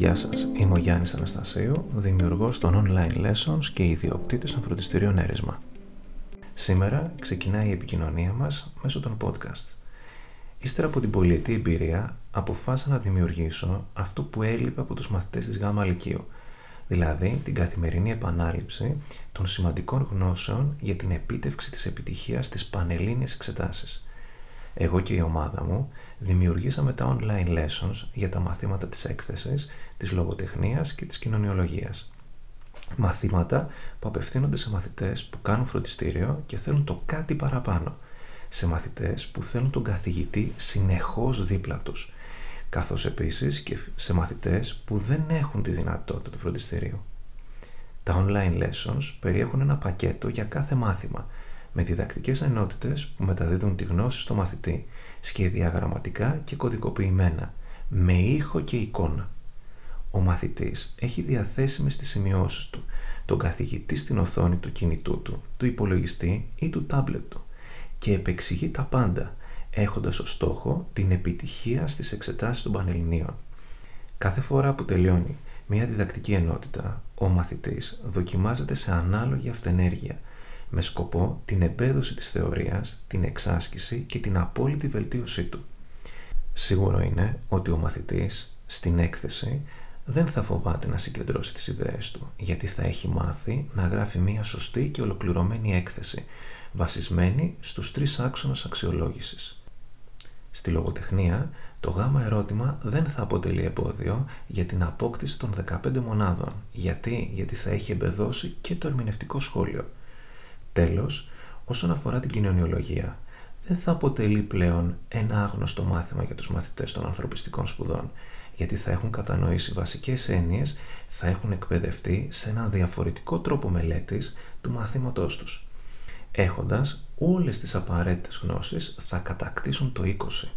Γεια σας, είμαι ο Γιάννης Αναστασίου, δημιουργός των online lessons και ιδιοκτήτης των φροντιστηρίων Έρισμα. Σήμερα ξεκινάει η επικοινωνία μας μέσω των podcast. Ύστερα από την πολυετή εμπειρία, αποφάσισα να δημιουργήσω αυτό που έλειπε από τους μαθητές της ΓΑΜΑ Λυκείου, δηλαδή την καθημερινή επανάληψη των σημαντικών γνώσεων για την επίτευξη της επιτυχίας στις πανελλήνιες εξετάσεις. Εγώ και η ομάδα μου δημιουργήσαμε τα online lessons για τα μαθήματα της έκθεσης, της λογοτεχνίας και της κοινωνιολογίας. Μαθήματα που απευθύνονται σε μαθητές που κάνουν φροντιστήριο και θέλουν το κάτι παραπάνω. Σε μαθητές που θέλουν τον καθηγητή συνεχώς δίπλα τους. Καθώς επίσης και σε μαθητές που δεν έχουν τη δυνατότητα του φροντιστηρίου. Τα online lessons περιέχουν ένα πακέτο για κάθε μάθημα με διδακτικές ενότητες που μεταδίδουν τη γνώση στο μαθητή, σχεδιαγραμματικά και κωδικοποιημένα, με ήχο και εικόνα. Ο μαθητής έχει διαθέσιμες τις σημειώσεις του, τον καθηγητή στην οθόνη του κινητού του, του υπολογιστή ή του τάμπλετ του και επεξηγεί τα πάντα, έχοντας ως στόχο την επιτυχία στις εξετάσεις των Πανελληνίων. Κάθε φορά που τελειώνει μια διδακτική ενότητα, ο μαθητής δοκιμάζεται σε ανάλογη αυτενέργεια, με σκοπό την εμπέδωση της θεωρίας, την εξάσκηση και την απόλυτη βελτίωσή του. Σίγουρο είναι ότι ο μαθητής στην έκθεση δεν θα φοβάται να συγκεντρώσει τις ιδέες του, γιατί θα έχει μάθει να γράφει μία σωστή και ολοκληρωμένη έκθεση, βασισμένη στους τρεις άξονες αξιολόγησης. Στη λογοτεχνία, το γάμα ερώτημα δεν θα αποτελεί εμπόδιο για την απόκτηση των 15 μονάδων. Γιατί, γιατί θα έχει εμπεδώσει και το ερμηνευτικό σχόλιο. Τέλος, όσον αφορά την κοινωνιολογία, δεν θα αποτελεί πλέον ένα άγνωστο μάθημα για τους μαθητές των ανθρωπιστικών σπουδών, γιατί θα έχουν κατανοήσει βασικές έννοιες, θα έχουν εκπαιδευτεί σε έναν διαφορετικό τρόπο μελέτης του μαθήματός τους. Έχοντας όλες τις απαραίτητες γνώσεις, θα κατακτήσουν το 20.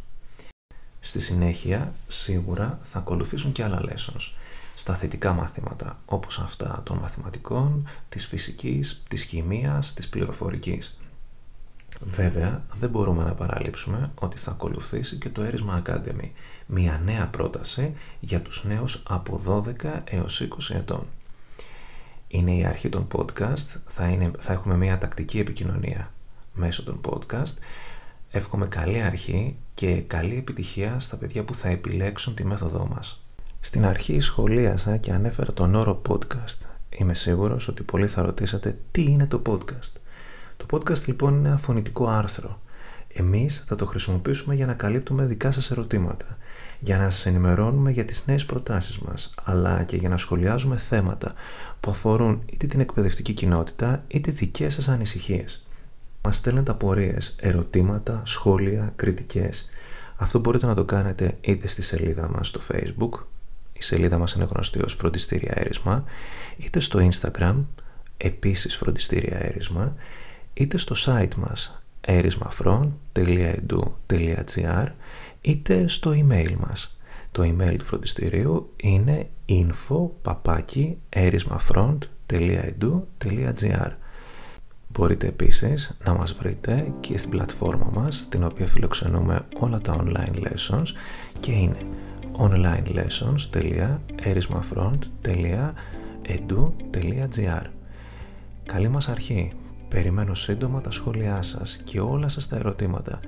Στη συνέχεια, σίγουρα θα ακολουθήσουν και άλλα lessons, στα θετικά μαθήματα, όπως αυτά των μαθηματικών, της φυσικής, της χημείας, της πληροφορικής. Βέβαια, δεν μπορούμε να παραλείψουμε ότι θα ακολουθήσει και το Έρισμα Academy, μια νέα πρόταση για τους νέους από 12 έως 20 ετών. Είναι η αρχή των podcast, θα, είναι, θα έχουμε μια τακτική επικοινωνία μέσω των podcast. Εύχομαι καλή αρχή και καλή επιτυχία στα παιδιά που θα επιλέξουν τη μέθοδό μας. Στην αρχή σχολίασα και ανέφερα τον όρο podcast. Είμαι σίγουρος ότι πολλοί θα ρωτήσετε τι είναι το podcast; Το podcast λοιπόν είναι ένα φωνητικό άρθρο. Εμείς θα το χρησιμοποιήσουμε για να καλύπτουμε δικά σας ερωτήματα, για να σας ενημερώνουμε για τις νέες προτάσεις μας, αλλά και για να σχολιάζουμε θέματα που αφορούν είτε την εκπαιδευτική κοινότητα, είτε δικές σας ανησυχίες. Μας στέλνετε απορίες, ερωτήματα, σχόλια, κριτικές. Αυτό μπορείτε να το κάνετε είτε στη σελίδα μας στο facebook, η σελίδα μας είναι γνωστή ως φροντιστήρια έρισμα, είτε στο instagram, επίσης φροντιστήρια έρισμα, είτε στο site μας erismafron.edu.gr είτε στο email μας. Το email του φροντιστηρίου είναι info.erismafront.edu.gr Μπορείτε επίσης να μας βρείτε και στην πλατφόρμα μας την οποία φιλοξενούμε όλα τα online lessons και είναι onlinelessons.erismafront.edu.gr Καλή μας αρχή! Περιμένω σύντομα τα σχόλιά σας και όλα σας τα ερωτήματα.